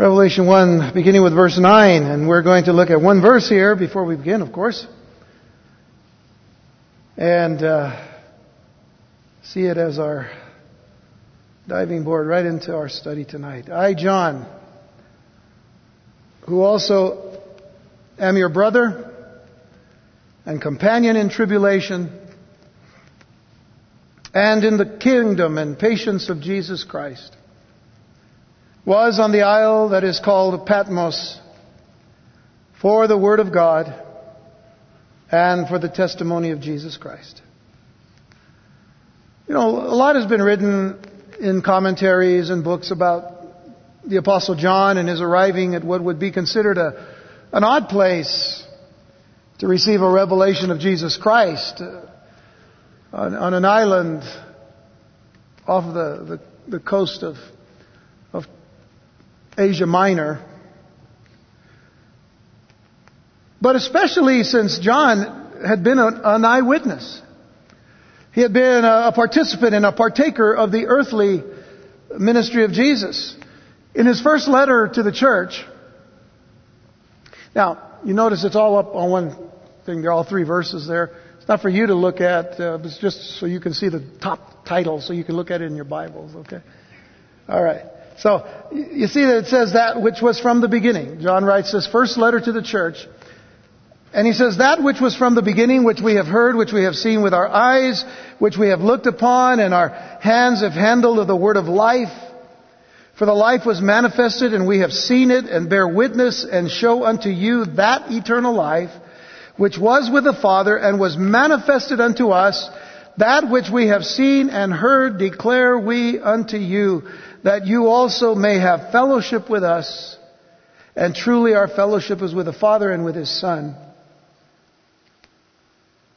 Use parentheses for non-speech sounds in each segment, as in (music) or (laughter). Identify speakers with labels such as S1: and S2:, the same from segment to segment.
S1: Revelation 1, beginning with verse 9, and we're going to look at one verse here before we begin, of course, and uh, see it as our diving board right into our study tonight. I, John, who also am your brother and companion in tribulation and in the kingdom and patience of Jesus Christ was on the isle that is called Patmos for the Word of God and for the testimony of Jesus Christ. You know, a lot has been written in commentaries and books about the Apostle John and his arriving at what would be considered a, an odd place to receive a revelation of Jesus Christ uh, on, on, an island off the, the, the coast of Asia Minor. But especially since John had been an eyewitness. He had been a participant and a partaker of the earthly ministry of Jesus. In his first letter to the church, now, you notice it's all up on one thing. There are all three verses there. It's not for you to look at. Uh, it's just so you can see the top title, so you can look at it in your Bibles. Okay. All right. So, you see that it says that which was from the beginning. John writes this first letter to the church. And he says, that which was from the beginning, which we have heard, which we have seen with our eyes, which we have looked upon, and our hands have handled of the word of life. For the life was manifested, and we have seen it, and bear witness, and show unto you that eternal life, which was with the Father, and was manifested unto us. That which we have seen and heard declare we unto you, that you also may have fellowship with us. And truly our fellowship is with the Father and with His Son,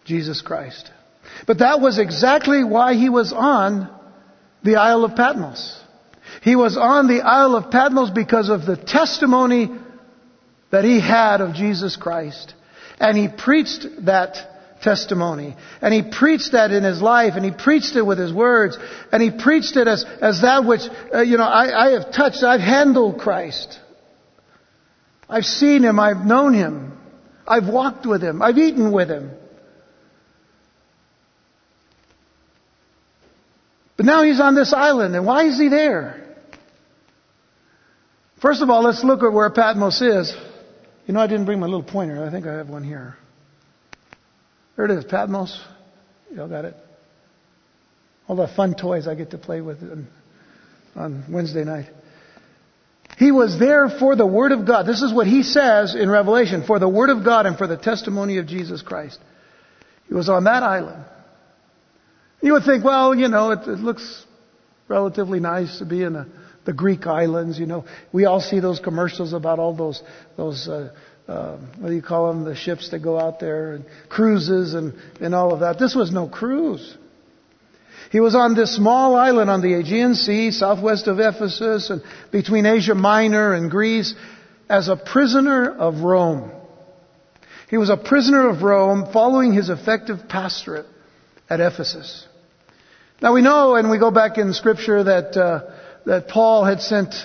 S1: Jesus Christ. But that was exactly why He was on the Isle of Patmos. He was on the Isle of Patmos because of the testimony that he had of Jesus Christ. And he preached that testimony. And he preached that in his life, and he preached it with his words, and he preached it as, as that which, uh, you know, I, I have touched, I've handled Christ. I've seen him, I've known him, I've walked with him, I've eaten with him. But now he's on this island, and why is he there? First of all, let's look at where Patmos is. You know, I didn't bring my little pointer. I think I have one here. There it is, Patmos. Y'all got it? All the fun toys I get to play with on Wednesday night. He was there for the Word of God. This is what he says in Revelation for the Word of God and for the testimony of Jesus Christ. He was on that island. You would think, well, you know, it, it looks relatively nice to be in a, the Greek islands. You know, we all see those commercials about all those those uh, uh, what do you call them, the ships that go out there, and cruises and, and all of that. This was no cruise. He was on this small island on the Aegean Sea, southwest of Ephesus, and between Asia Minor and Greece, as a prisoner of Rome. He was a prisoner of Rome following his effective pastorate at Ephesus. Now we know, and we go back in Scripture, that, uh, that Paul had sent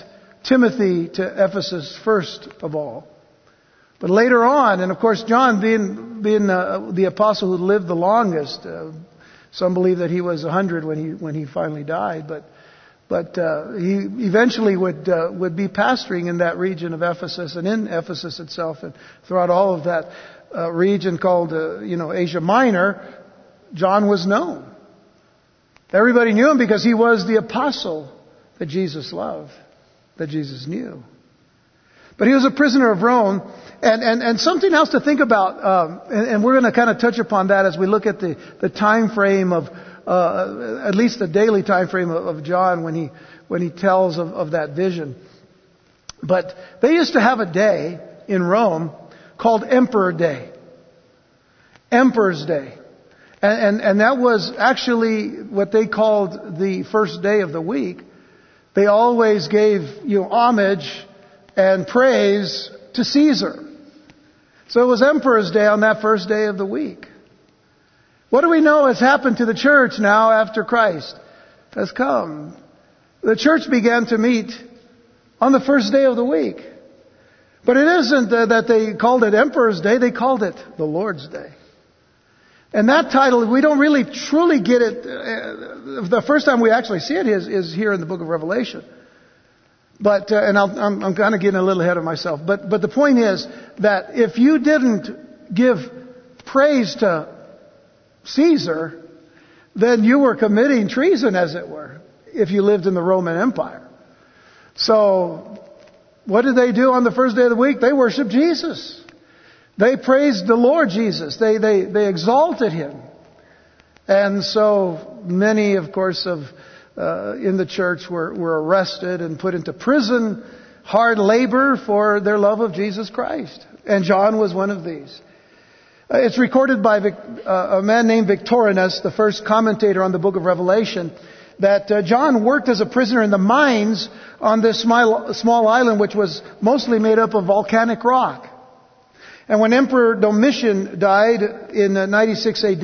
S1: Timothy to Ephesus first of all. But later on, and of course, John being, being uh, the apostle who lived the longest, uh, some believe that he was 100 when he, when he finally died, but, but uh, he eventually would, uh, would be pastoring in that region of Ephesus and in Ephesus itself and throughout all of that uh, region called, uh, you know, Asia Minor, John was known. Everybody knew him because he was the apostle that Jesus loved, that Jesus knew. But he was a prisoner of Rome, and, and, and something else to think about, um, and, and, we're going to kind of touch upon that as we look at the, the time frame of, uh, at least the daily time frame of, of John when he, when he tells of, of that vision. But they used to have a day in Rome called Emperor Day. Emperor's Day. And, and, and, that was actually what they called the first day of the week. They always gave you know, homage and praise to Caesar. So it was Emperor's Day on that first day of the week. What do we know has happened to the church now after Christ has come? The church began to meet on the first day of the week. But it isn't that they called it Emperor's Day, they called it the Lord's Day. And that title, we don't really truly get it. Uh, the first time we actually see it is, is here in the book of Revelation. But, uh, and i am I'm kind of getting a little ahead of myself. But, but the point is that if you didn't give praise to Caesar, then you were committing treason, as it were, if you lived in the Roman Empire. So, what did they do on the first day of the week? They worshiped Jesus. They praised the Lord Jesus. They, they, they exalted Him. And so many, of course, of, uh, in the church were, were arrested and put into prison, hard labor for their love of Jesus Christ. And John was one of these. Uh, it's recorded by Vic, uh, a man named Victorinus, the first commentator on the book of Revelation, that uh, John worked as a prisoner in the mines on this small, small island which was mostly made up of volcanic rock. And when Emperor Domitian died in 96 AD,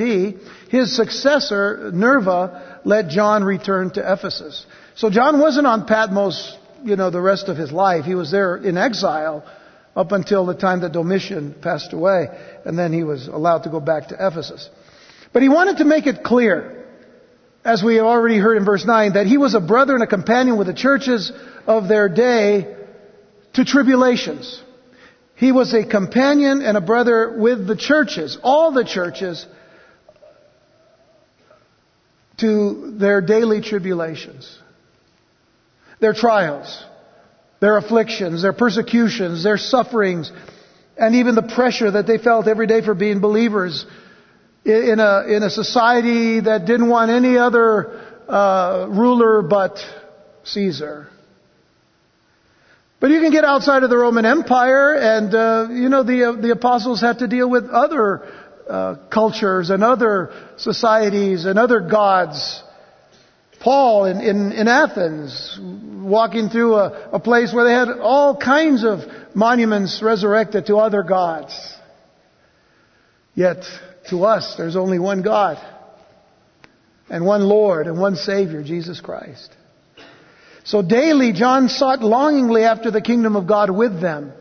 S1: his successor, Nerva, let John return to Ephesus. So John wasn't on Patmos, you know, the rest of his life. He was there in exile up until the time that Domitian passed away, and then he was allowed to go back to Ephesus. But he wanted to make it clear, as we have already heard in verse 9, that he was a brother and a companion with the churches of their day to tribulations. He was a companion and a brother with the churches, all the churches, to their daily tribulations, their trials, their afflictions, their persecutions, their sufferings, and even the pressure that they felt every day for being believers in a, in a society that didn't want any other uh, ruler but Caesar. But you can get outside of the Roman Empire, and uh, you know the uh, the apostles had to deal with other uh, cultures and other societies and other gods. Paul in, in, in Athens, walking through a, a place where they had all kinds of monuments resurrected to other gods. Yet, to us, there's only one God, and one Lord, and one Savior, Jesus Christ. So daily, John sought longingly after the kingdom of God with them.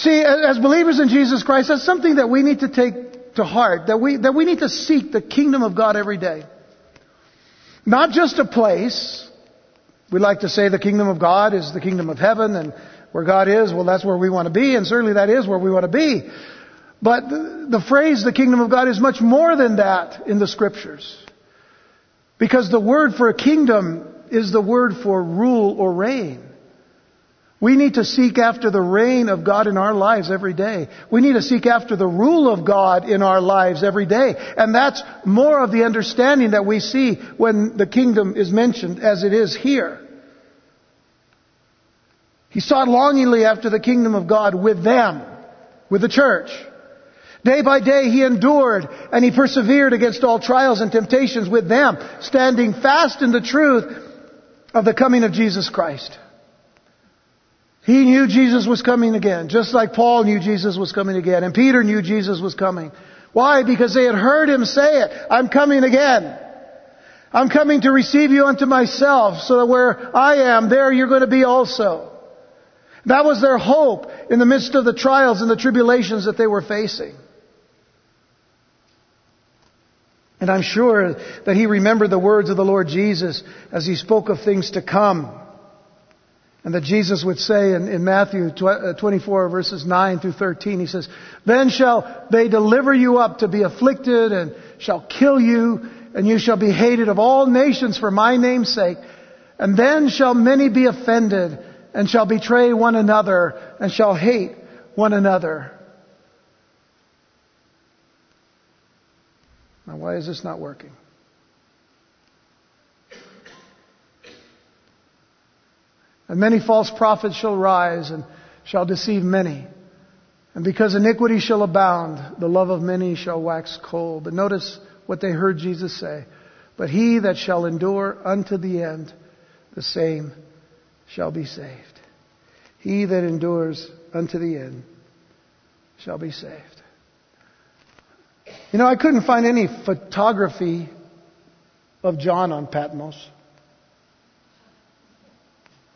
S1: See, as believers in Jesus Christ, that's something that we need to take to heart, that we, that we need to seek the kingdom of God every day. Not just a place. We like to say the kingdom of God is the kingdom of heaven and where God is, well that's where we want to be, and certainly that is where we want to be. But the, the phrase the kingdom of God is much more than that in the scriptures. Because the word for a kingdom is the word for rule or reign. We need to seek after the reign of God in our lives every day. We need to seek after the rule of God in our lives every day. And that's more of the understanding that we see when the kingdom is mentioned as it is here. He sought longingly after the kingdom of God with them, with the church. Day by day he endured and he persevered against all trials and temptations with them, standing fast in the truth of the coming of Jesus Christ. He knew Jesus was coming again, just like Paul knew Jesus was coming again, and Peter knew Jesus was coming. Why? Because they had heard him say it. I'm coming again. I'm coming to receive you unto myself, so that where I am, there you're going to be also. That was their hope in the midst of the trials and the tribulations that they were facing. And I'm sure that he remembered the words of the Lord Jesus as he spoke of things to come. And that Jesus would say in, in Matthew uh, 24 verses 9 through 13, he says, Then shall they deliver you up to be afflicted and shall kill you, and you shall be hated of all nations for my name's sake. And then shall many be offended and shall betray one another and shall hate one another. Now, why is this not working? And many false prophets shall rise and shall deceive many. And because iniquity shall abound, the love of many shall wax cold. But notice what they heard Jesus say. But he that shall endure unto the end, the same shall be saved. He that endures unto the end shall be saved. You know, I couldn't find any photography of John on Patmos.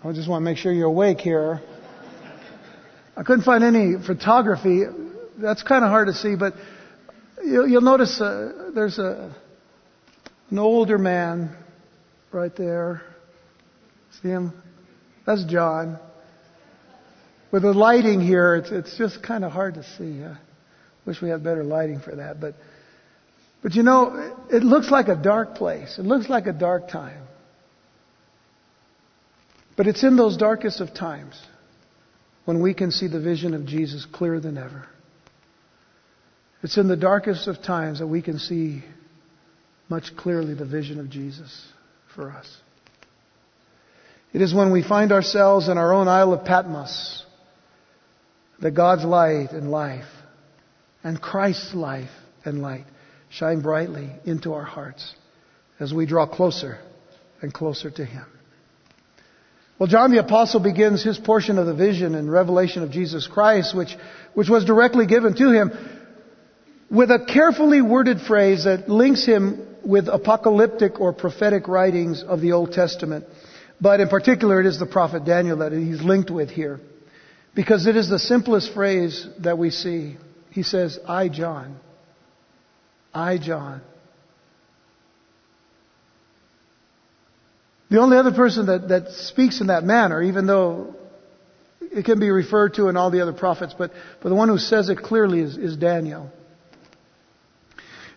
S1: I just want to make sure you're awake here. I couldn't find any photography. That's kind of hard to see, but you'll, notice uh, there's a an older man right there. See him? That's John. With the lighting here, it's, it's just kind of hard to see. I wish we had better lighting for that, but but you know, it looks like a dark place. It looks like a dark time. But it's in those darkest of times when we can see the vision of Jesus clearer than ever. It's in the darkest of times that we can see much clearly the vision of Jesus for us. It is when we find ourselves in our own Isle of Patmos that God's light and life and Christ's life and light shine brightly into our hearts as we draw closer and closer to Him. Well, John the Apostle begins his portion of the vision and revelation of Jesus Christ, which, which was directly given to him, with a carefully worded phrase that links him with apocalyptic or prophetic writings of the Old Testament. But in particular, it is the prophet Daniel that he's linked with here. Because it is the simplest phrase that we see. He says, I, John. I, John. The only other person that, that speaks in that manner, even though it can be referred to in all the other prophets, but, but the one who says it clearly is, is Daniel.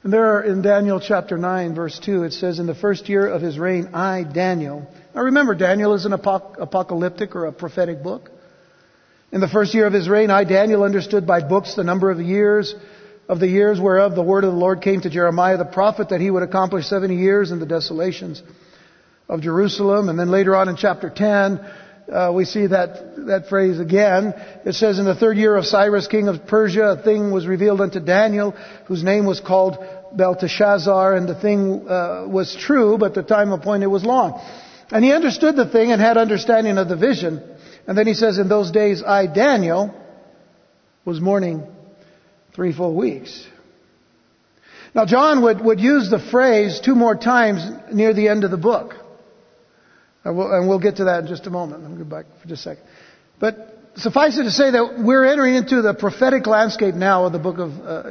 S1: And there are, in Daniel chapter 9 verse 2, it says, In the first year of his reign, I, Daniel. Now remember, Daniel is an apocalyptic or a prophetic book. In the first year of his reign, I, Daniel, understood by books the number of the years of the years whereof the word of the Lord came to Jeremiah the prophet that he would accomplish 70 years in the desolations of Jerusalem. And then later on in chapter 10, uh, we see that, that phrase again. It says, In the third year of Cyrus, king of Persia, a thing was revealed unto Daniel, whose name was called Belteshazzar, and the thing uh, was true, but the time appointed was long. And he understood the thing and had understanding of the vision. And then he says, In those days I, Daniel, was mourning three full weeks. Now, John would, would use the phrase two more times near the end of the book. And we'll, and we'll get to that in just a moment. Let me go back for just a second. But suffice it to say that we're entering into the prophetic landscape now of the book of, uh,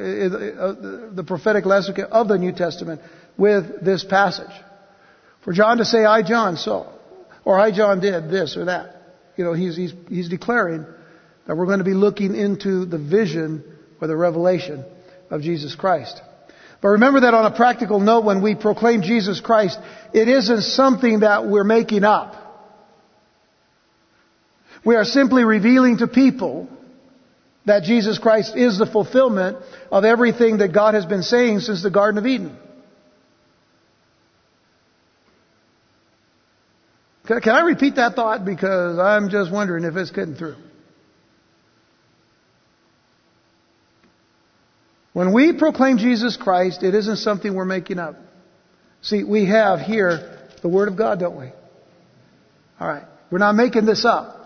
S1: the prophetic landscape of the New Testament with this passage. For John to say, I, John, so, or I, John, did this or that. You know, he's, he's, he's declaring that we're going to be looking into the vision or the revelation of Jesus Christ. But remember that on a practical note, when we proclaim Jesus Christ, it isn't something that we're making up. We are simply revealing to people that Jesus Christ is the fulfillment of everything that God has been saying since the Garden of Eden. Can I repeat that thought? Because I'm just wondering if it's getting through. When we proclaim Jesus Christ, it isn't something we're making up. See, we have here the Word of God, don't we? Alright. We're not making this up.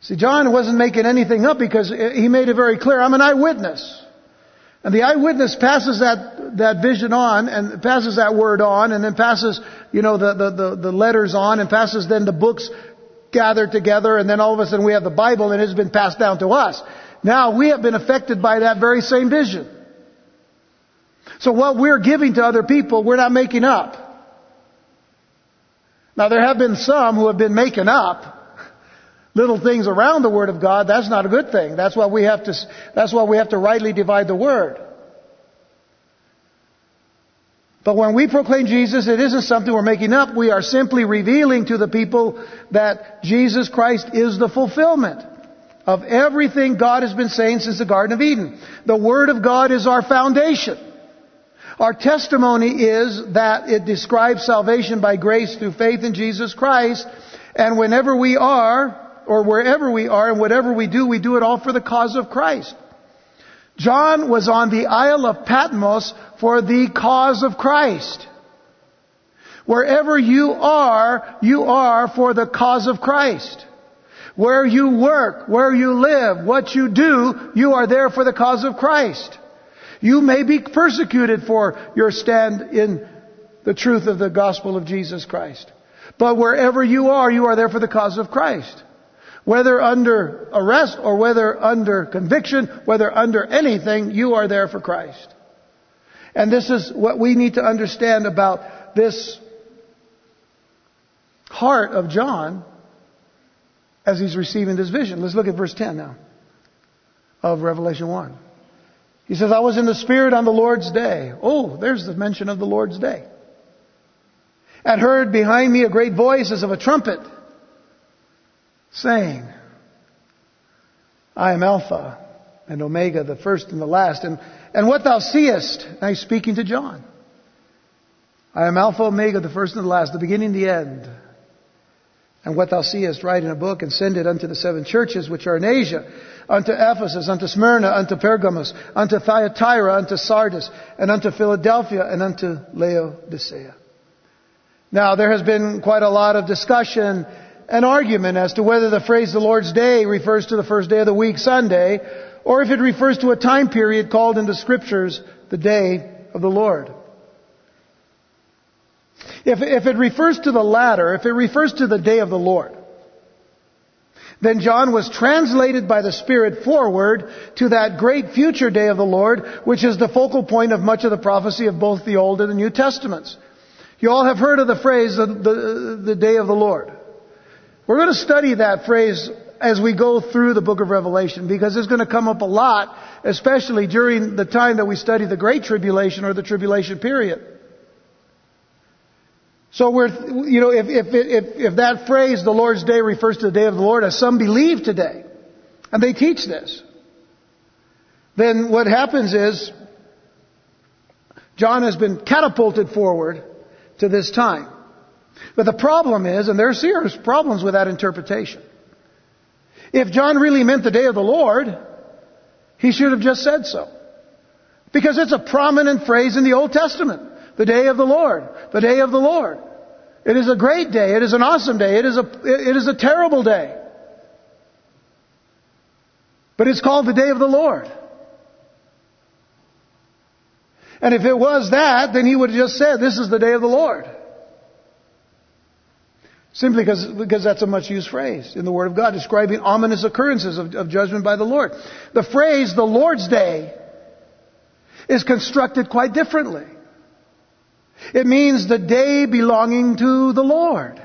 S1: See, John wasn't making anything up because he made it very clear, I'm an eyewitness. And the eyewitness passes that, that vision on and passes that word on and then passes, you know, the, the, the, the letters on and passes then the books gathered together and then all of a sudden we have the Bible and it's been passed down to us. Now we have been affected by that very same vision. So what we're giving to other people, we're not making up. Now there have been some who have been making up little things around the Word of God, that's not a good thing. That's why we have to, that's why we have to rightly divide the Word. But when we proclaim Jesus, it isn't something we're making up. We are simply revealing to the people that Jesus Christ is the fulfillment of everything God has been saying since the Garden of Eden. The Word of God is our foundation. Our testimony is that it describes salvation by grace through faith in Jesus Christ. And whenever we are or wherever we are and whatever we do, we do it all for the cause of Christ. John was on the Isle of Patmos for the cause of Christ. Wherever you are, you are for the cause of Christ. Where you work, where you live, what you do, you are there for the cause of Christ. You may be persecuted for your stand in the truth of the gospel of Jesus Christ. But wherever you are, you are there for the cause of Christ. Whether under arrest or whether under conviction, whether under anything, you are there for Christ. And this is what we need to understand about this heart of John as he's receiving this vision. Let's look at verse 10 now of Revelation 1. He says, I was in the Spirit on the Lord's day. Oh, there's the mention of the Lord's day. And heard behind me a great voice as of a trumpet saying, I am Alpha and Omega, the first and the last. And, and what thou seest, now he's speaking to John. I am Alpha, Omega, the first and the last, the beginning, and the end. And what thou seest, write in a book and send it unto the seven churches which are in Asia, unto Ephesus, unto Smyrna, unto Pergamos, unto Thyatira, unto Sardis, and unto Philadelphia, and unto Laodicea. Now, there has been quite a lot of discussion and argument as to whether the phrase the Lord's Day refers to the first day of the week, Sunday, or if it refers to a time period called in the scriptures the day of the Lord. If, if it refers to the latter, if it refers to the day of the Lord, then John was translated by the Spirit forward to that great future day of the Lord, which is the focal point of much of the prophecy of both the Old and the New Testaments. You all have heard of the phrase, the, the, the day of the Lord. We're going to study that phrase as we go through the book of Revelation because it's going to come up a lot, especially during the time that we study the Great Tribulation or the Tribulation period. So we're, you know, if, if, if, if that phrase, the Lord's Day, refers to the day of the Lord, as some believe today, and they teach this, then what happens is, John has been catapulted forward to this time. But the problem is, and there are serious problems with that interpretation. If John really meant the day of the Lord, he should have just said so. Because it's a prominent phrase in the Old Testament. The day of the Lord. The day of the Lord. It is a great day. It is an awesome day. It is a, it is a terrible day. But it's called the day of the Lord. And if it was that, then he would have just said, this is the day of the Lord. Simply because, because that's a much used phrase in the Word of God, describing ominous occurrences of, of judgment by the Lord. The phrase, the Lord's Day, is constructed quite differently. It means the day belonging to the Lord.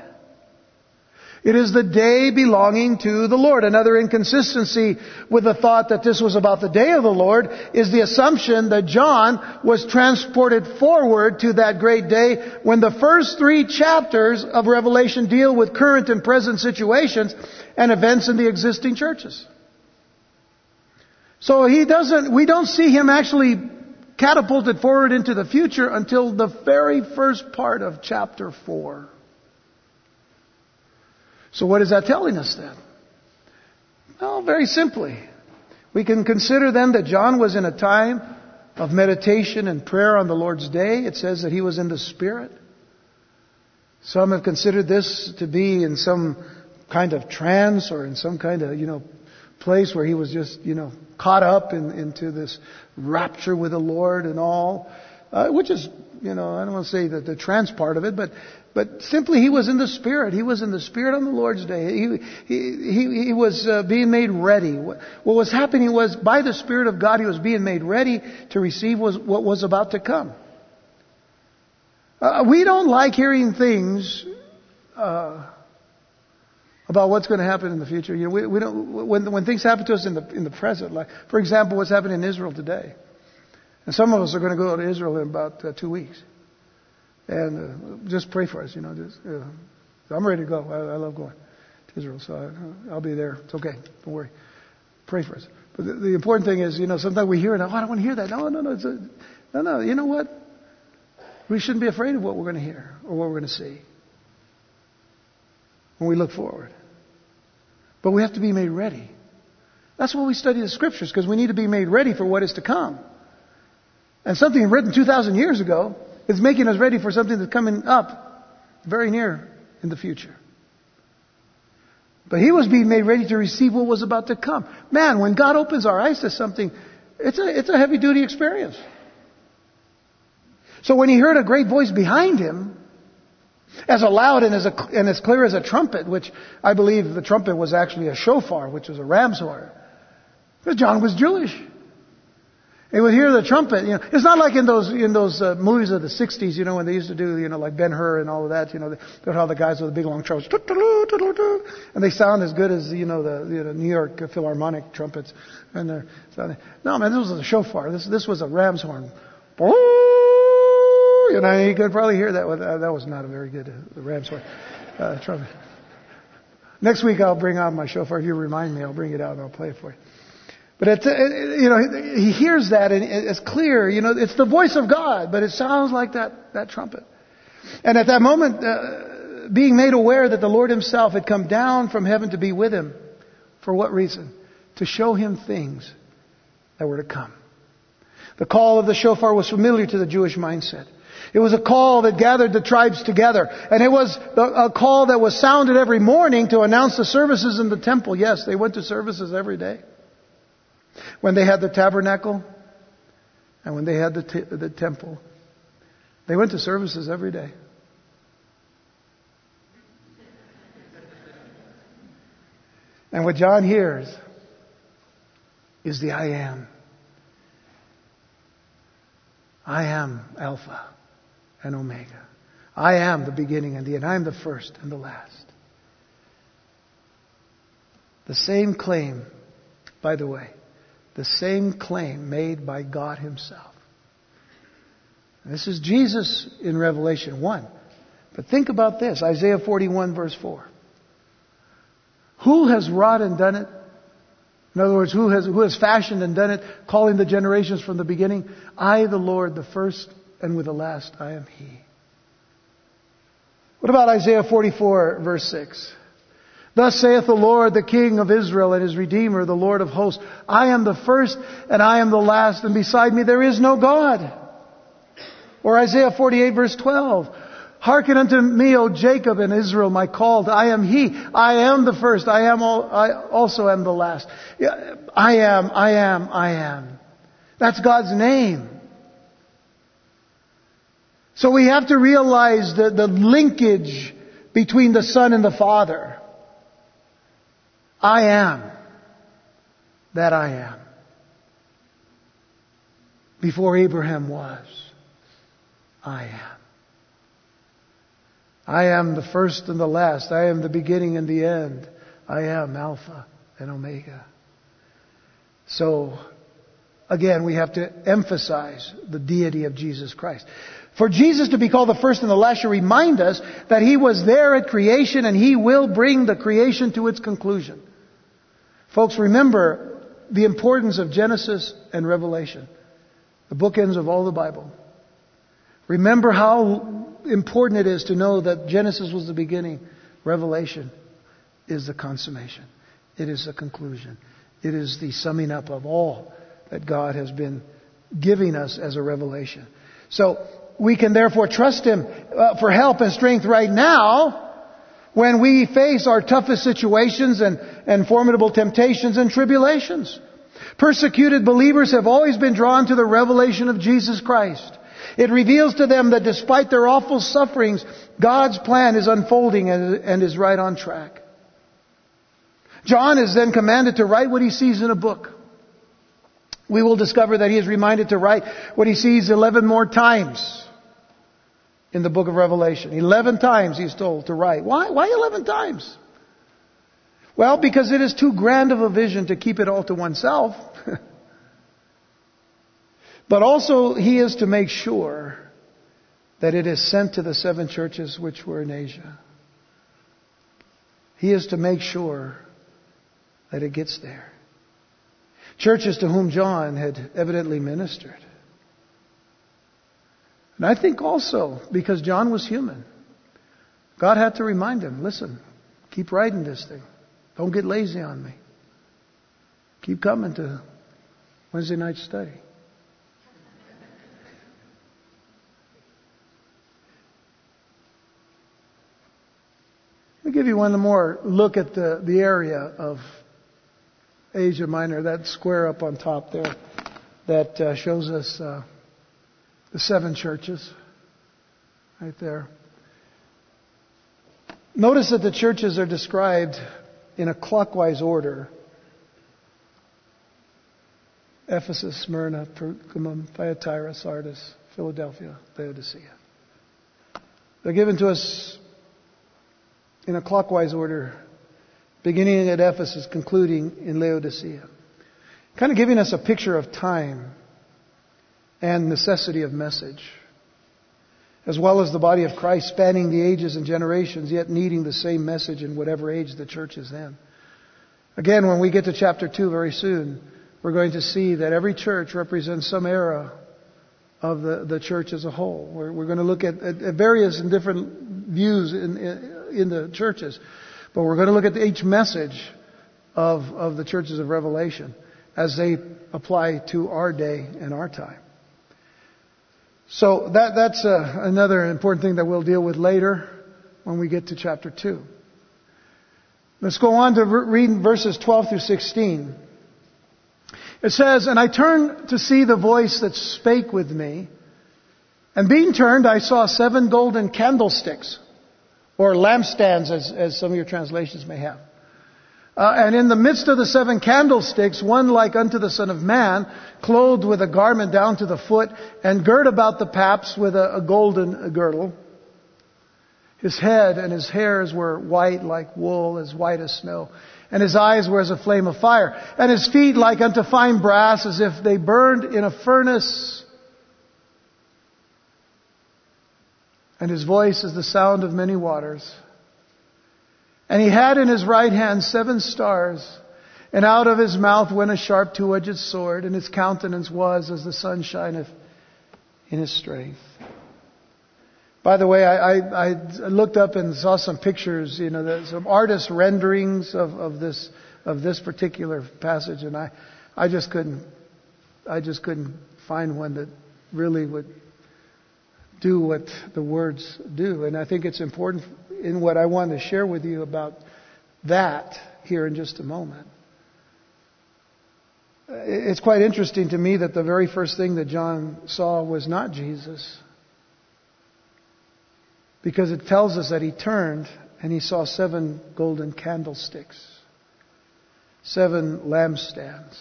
S1: It is the day belonging to the Lord. Another inconsistency with the thought that this was about the day of the Lord is the assumption that John was transported forward to that great day when the first three chapters of Revelation deal with current and present situations and events in the existing churches. So he doesn't, we don't see him actually catapulted forward into the future until the very first part of chapter 4. So what is that telling us then? Well, very simply. We can consider then that John was in a time of meditation and prayer on the Lord's day. It says that he was in the Spirit. Some have considered this to be in some kind of trance or in some kind of, you know, place where he was just, you know, caught up in, into this rapture with the Lord and all, uh, which is, you know, I don't want to say that the trance part of it, but but simply he was in the Spirit. He was in the Spirit on the Lord's day. He, he, he, he was uh, being made ready. What, what was happening was by the Spirit of God he was being made ready to receive was, what was about to come. Uh, we don't like hearing things uh, about what's going to happen in the future. You know, we, we don't, when, when things happen to us in the, in the present, like, for example, what's happening in Israel today. And some of us are going to go to Israel in about uh, two weeks. And uh, just pray for us, you know. Just, uh, I'm ready to go. I, I love going to Israel, so I, will be there. It's okay. Don't worry. Pray for us. But the, the, important thing is, you know, sometimes we hear it. Oh, I don't want to hear that. No, no, no. It's a, no, no. You know what? We shouldn't be afraid of what we're going to hear or what we're going to see when we look forward. But we have to be made ready. That's why we study the scriptures, because we need to be made ready for what is to come. And something written 2,000 years ago is making us ready for something that's coming up very near in the future. But he was being made ready to receive what was about to come. Man, when God opens our eyes to something, it's a, it's a heavy duty experience. So when he heard a great voice behind him, As loud and as, a, and as clear as a trumpet, which I believe the trumpet was actually a shofar, which was a ram's horn. Because John was Jewish. He would hear the trumpet. You know, it's not like in those in those uh, movies of the '60s, you know, when they used to do, you know, like Ben Hur and all of that. You know, they, how the guys with the big long trumpets, and they sound as good as you know the you know, New York Philharmonic trumpets. And they're sounding. No, man, this was a shofar. This this was a ram's horn. You know, you could probably hear that. Uh, that was not a very good uh, ram's horn uh, trumpet. Next week I'll bring out my shofar. If you remind me, I'll bring it out and I'll play it for you. But it's, it, you know, he hears that and it's clear, you know, it's the voice of God, but it sounds like that, that trumpet. And at that moment, uh, being made aware that the Lord himself had come down from heaven to be with him. For what reason? To show him things that were to come. The call of the shofar was familiar to the Jewish mindset. It was a call that gathered the tribes together. And it was a call that was sounded every morning to announce the services in the temple. Yes, they went to services every day. When they had the tabernacle and when they had the, t- the temple, they went to services every day. (laughs) And what John hears is the I am. I am Alpha and Omega. I am the beginning and the end. I am the first and the last. The same claim, by the way, the same claim made by God Himself. This is Jesus in Revelation 1. But think about this Isaiah 41, verse 4. Who has wrought and done it? In other words, who has, who has fashioned and done it, calling the generations from the beginning? I, the Lord, the first and with the last, I am He. What about Isaiah 44, verse 6? Thus saith the Lord, the King of Israel and his Redeemer, the Lord of hosts, I am the first and I am the last, and beside me there is no God. Or Isaiah 48 verse 12. Hearken unto me, O Jacob and Israel, my called. I am he. I am the first. I am all, I also am the last. I am, I am, I am. That's God's name. So we have to realize the, the linkage between the Son and the Father. I am that I am. Before Abraham was, I am. I am the first and the last. I am the beginning and the end. I am Alpha and Omega. So, again, we have to emphasize the deity of Jesus Christ. For Jesus to be called the first and the last should remind us that He was there at creation and He will bring the creation to its conclusion. Folks, remember the importance of Genesis and Revelation, the bookends of all the Bible. Remember how important it is to know that Genesis was the beginning, Revelation is the consummation, it is the conclusion, it is the summing up of all that God has been giving us as a revelation. So we can therefore trust Him uh, for help and strength right now when we face our toughest situations and, and formidable temptations and tribulations. Persecuted believers have always been drawn to the revelation of Jesus Christ. It reveals to them that despite their awful sufferings, God's plan is unfolding and, and is right on track. John is then commanded to write what he sees in a book. We will discover that he is reminded to write what he sees 11 more times in the book of Revelation. Eleven times he's told to write. Why? Why eleven times? Well, because it is too grand of a vision to keep it all to oneself. (laughs) but also, he is to make sure that it is sent to the seven churches which were in Asia. He is to make sure that it gets there. Churches to whom John had evidently ministered. And I think also, because John was human, God had to remind him listen, keep writing this thing. Don't get lazy on me. Keep coming to Wednesday night study. Let me give you one more look at the, the area of Asia Minor, that square up on top there that uh, shows us. Uh, the seven churches, right there. Notice that the churches are described in a clockwise order. Ephesus, Smyrna, Pergamum, Thyatira, Sardis, Philadelphia, Laodicea. They're given to us in a clockwise order, beginning at Ephesus, concluding in Laodicea. Kind of giving us a picture of time and necessity of message, as well as the body of Christ spanning the ages and generations, yet needing the same message in whatever age the church is in. Again, when we get to chapter 2 very soon, we're going to see that every church represents some era of the, the church as a whole. We're, we're going to look at, at, at, various and different views in, in, in, the churches, but we're going to look at each message of, of the churches of Revelation as they apply to our day and our time. So that, that's uh, another important thing that we'll deal with later when we get to chapter 2. Let's go on to read verses 12 through 16. It says, And I turned to see the voice that spake with me. And being turned, I saw seven golden candlesticks, or lampstands, as, as some of your translations may have. Uh, and in the midst of the seven candlesticks, one like unto the Son of Man, clothed with a garment down to the foot, and girt about the paps with a, a golden girdle. His head and his hairs were white like wool, as white as snow and his eyes were as a flame of fire, and his feet like unto fine brass, as if they burned in a furnace. And his voice is the sound of many waters. And he had in his right hand seven stars, and out of his mouth went a sharp two-edged sword, and his countenance was as the sun shineth in his strength. By the way, I, I, I looked up and saw some pictures, you know, some artist renderings of, of this of this particular passage, and I, I just couldn't, I just couldn't find one that really would do what the words do. And I think it's important in what I want to share with you about that here in just a moment. It's quite interesting to me that the very first thing that John saw was not Jesus. Because it tells us that he turned and he saw seven golden candlesticks, seven lampstands.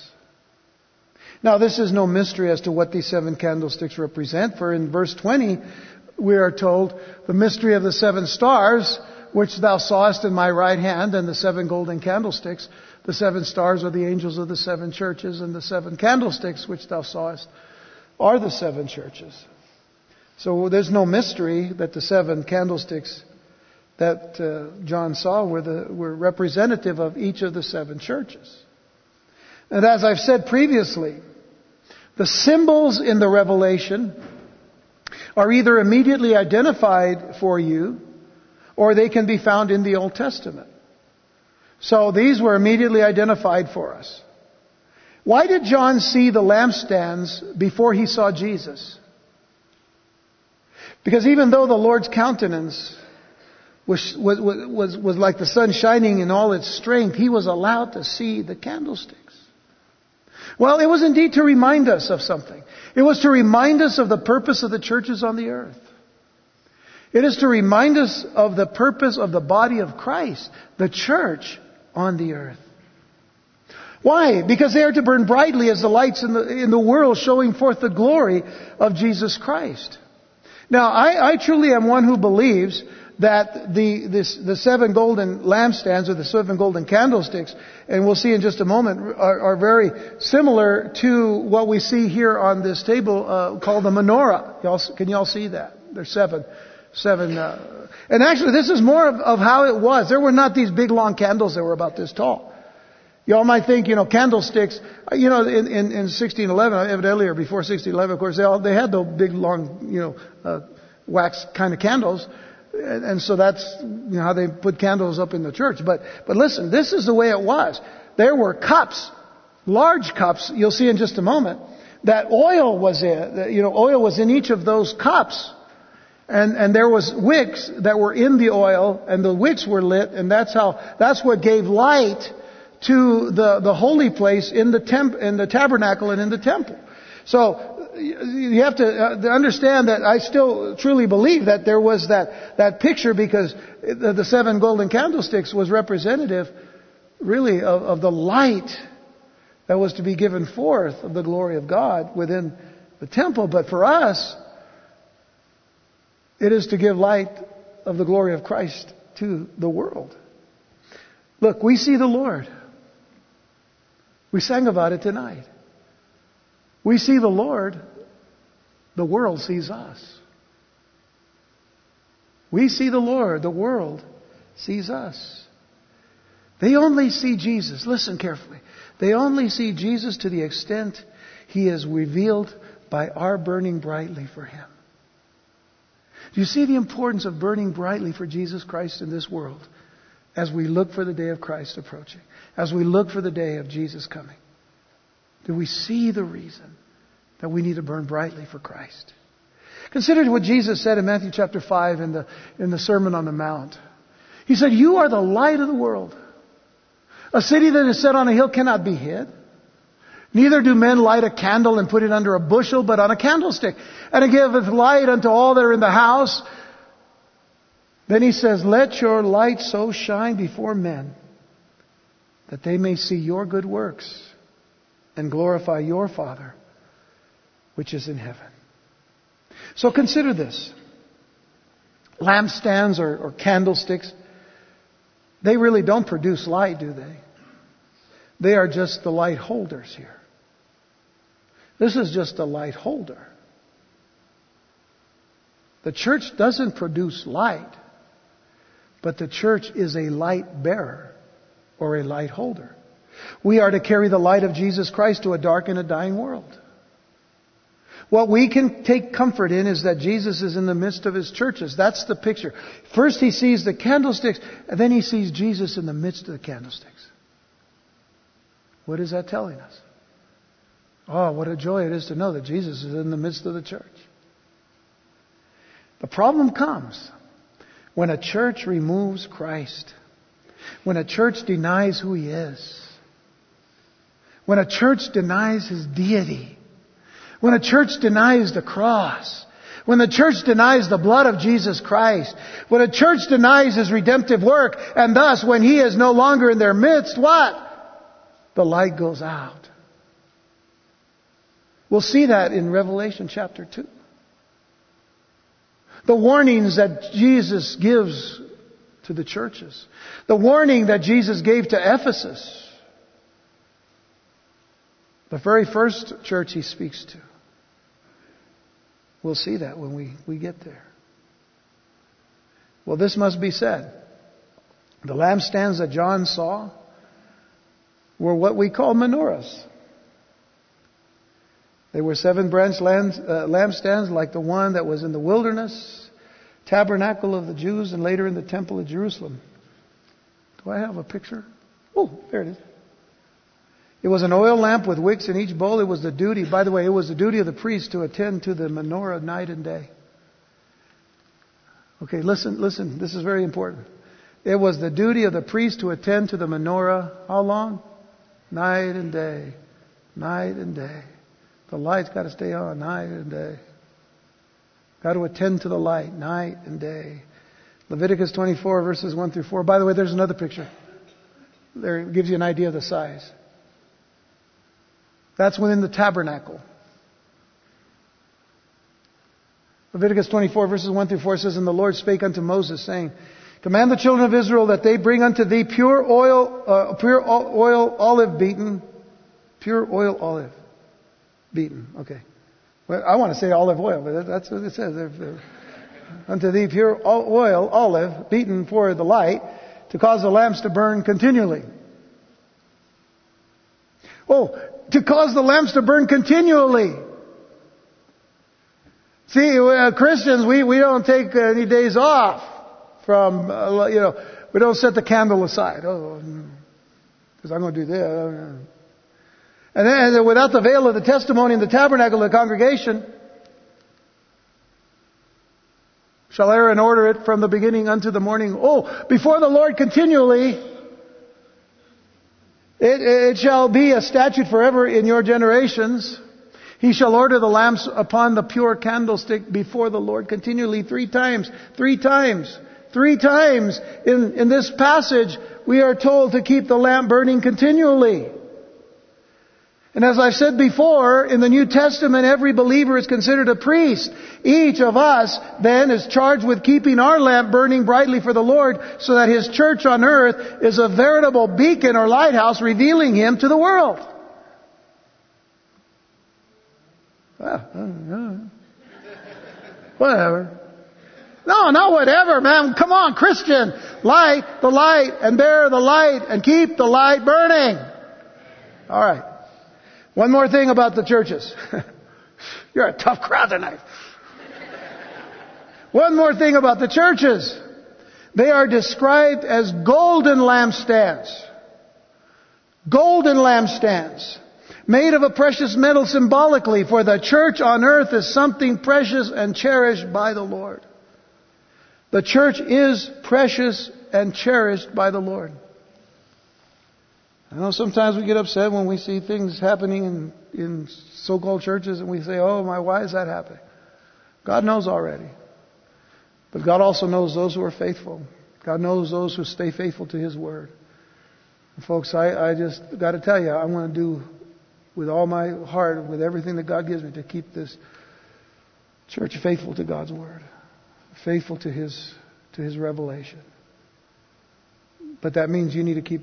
S1: Now, this is no mystery as to what these seven candlesticks represent, for in verse 20, we are told, the mystery of the seven stars, which thou sawest in my right hand, and the seven golden candlesticks. The seven stars are the angels of the seven churches, and the seven candlesticks, which thou sawest, are the seven churches. So there's no mystery that the seven candlesticks that uh, John saw were, the, were representative of each of the seven churches. And as I've said previously, the symbols in the Revelation are either immediately identified for you or they can be found in the Old Testament. So these were immediately identified for us. Why did John see the lampstands before he saw Jesus? Because even though the Lord's countenance was, was, was, was like the sun shining in all its strength, he was allowed to see the candlesticks. Well, it was indeed to remind us of something. It was to remind us of the purpose of the churches on the earth. It is to remind us of the purpose of the body of Christ, the church on the earth. Why? Because they are to burn brightly as the lights in the, in the world showing forth the glory of Jesus Christ. Now, I, I truly am one who believes that the, this, the seven golden lampstands or the seven golden candlesticks, and we'll see in just a moment, are, are very similar to what we see here on this table uh, called the menorah. Y'all, can y'all see that? There's seven, seven. Uh, and actually, this is more of, of how it was. There were not these big long candles that were about this tall. Y'all might think, you know, candlesticks, uh, you know, in, in, in 1611, evidently, or before 1611, of course, they all, they had the big, long, you know, uh, wax kind of candles. And, and so that's, you know, how they put candles up in the church. But, but listen, this is the way it was. There were cups, large cups, you'll see in just a moment, that oil was in, you know, oil was in each of those cups. And, and there was wicks that were in the oil, and the wicks were lit, and that's how, that's what gave light to the, the holy place in the, temp, in the tabernacle and in the temple. So you have to uh, understand that I still truly believe that there was that, that picture because the, the seven golden candlesticks was representative really of, of the light that was to be given forth of the glory of God within the temple. But for us, it is to give light of the glory of Christ to the world. Look, we see the Lord. We sang about it tonight. We see the Lord, the world sees us. We see the Lord, the world sees us. They only see Jesus. Listen carefully. They only see Jesus to the extent he is revealed by our burning brightly for him. Do you see the importance of burning brightly for Jesus Christ in this world as we look for the day of Christ approaching, as we look for the day of Jesus coming? Do we see the reason that we need to burn brightly for Christ? Consider what Jesus said in Matthew chapter 5 in the, in the Sermon on the Mount. He said, You are the light of the world. A city that is set on a hill cannot be hid. Neither do men light a candle and put it under a bushel, but on a candlestick. And it giveth light unto all that are in the house. Then he says, Let your light so shine before men that they may see your good works and glorify your Father which is in heaven. So consider this. Lampstands or, or candlesticks they really don't produce light, do they? They are just the light holders here. This is just a light holder. The church doesn't produce light, but the church is a light bearer or a light holder. We are to carry the light of Jesus Christ to a dark and a dying world. What we can take comfort in is that Jesus is in the midst of his churches. That's the picture. First he sees the candlesticks, and then he sees Jesus in the midst of the candlesticks. What is that telling us? Oh, what a joy it is to know that Jesus is in the midst of the church. The problem comes when a church removes Christ, when a church denies who he is, when a church denies his deity when a church denies the cross, when the church denies the blood of Jesus Christ, when a church denies His redemptive work, and thus when He is no longer in their midst, what? The light goes out. We'll see that in Revelation chapter 2. The warnings that Jesus gives to the churches. The warning that Jesus gave to Ephesus. The very first church he speaks to. We'll see that when we, we get there. Well, this must be said. The lampstands that John saw were what we call menorahs. They were seven branch uh, lampstands like the one that was in the wilderness, tabernacle of the Jews, and later in the temple of Jerusalem. Do I have a picture? Oh, there it is. It was an oil lamp with wicks in each bowl. It was the duty, by the way, it was the duty of the priest to attend to the menorah night and day. Okay, listen, listen, this is very important. It was the duty of the priest to attend to the menorah how long? Night and day. Night and day. The light's got to stay on night and day. Got to attend to the light night and day. Leviticus 24 verses 1 through 4. By the way, there's another picture. There gives you an idea of the size. That's within the tabernacle. Leviticus 24 verses 1 through 4 says, And the Lord spake unto Moses, saying, Command the children of Israel that they bring unto thee pure oil, uh, pure oil olive beaten, pure oil olive beaten. Okay. Well, I want to say olive oil, but that's what it says. unto thee pure oil olive beaten for the light to cause the lamps to burn continually. Oh, to cause the lamps to burn continually. See, uh, Christians, we, we don't take any days off from, uh, you know, we don't set the candle aside. Oh, because I'm going to do this. And then without the veil of the testimony in the tabernacle of the congregation, shall Aaron order it from the beginning unto the morning. Oh, before the Lord continually, it, it shall be a statute forever in your generations. He shall order the lamps upon the pure candlestick before the Lord continually three times. Three times. Three times in, in this passage we are told to keep the lamp burning continually. And as I've said before, in the New Testament, every believer is considered a priest. Each of us then is charged with keeping our lamp burning brightly for the Lord so that His church on earth is a veritable beacon or lighthouse revealing Him to the world. Whatever. No, not whatever, man. Come on, Christian. Light the light and bear the light and keep the light burning. All right. One more thing about the churches. (laughs) You're a tough crowd tonight. One more thing about the churches. They are described as golden lampstands. Golden lampstands. Made of a precious metal symbolically, for the church on earth is something precious and cherished by the Lord. The church is precious and cherished by the Lord. I know sometimes we get upset when we see things happening in, in so-called churches and we say, oh my, why is that happening? God knows already. But God also knows those who are faithful. God knows those who stay faithful to His Word. And folks, I, I just got to tell you, I want to do with all my heart, with everything that God gives me, to keep this church faithful to God's Word, faithful to His, to His revelation. But that means you need to keep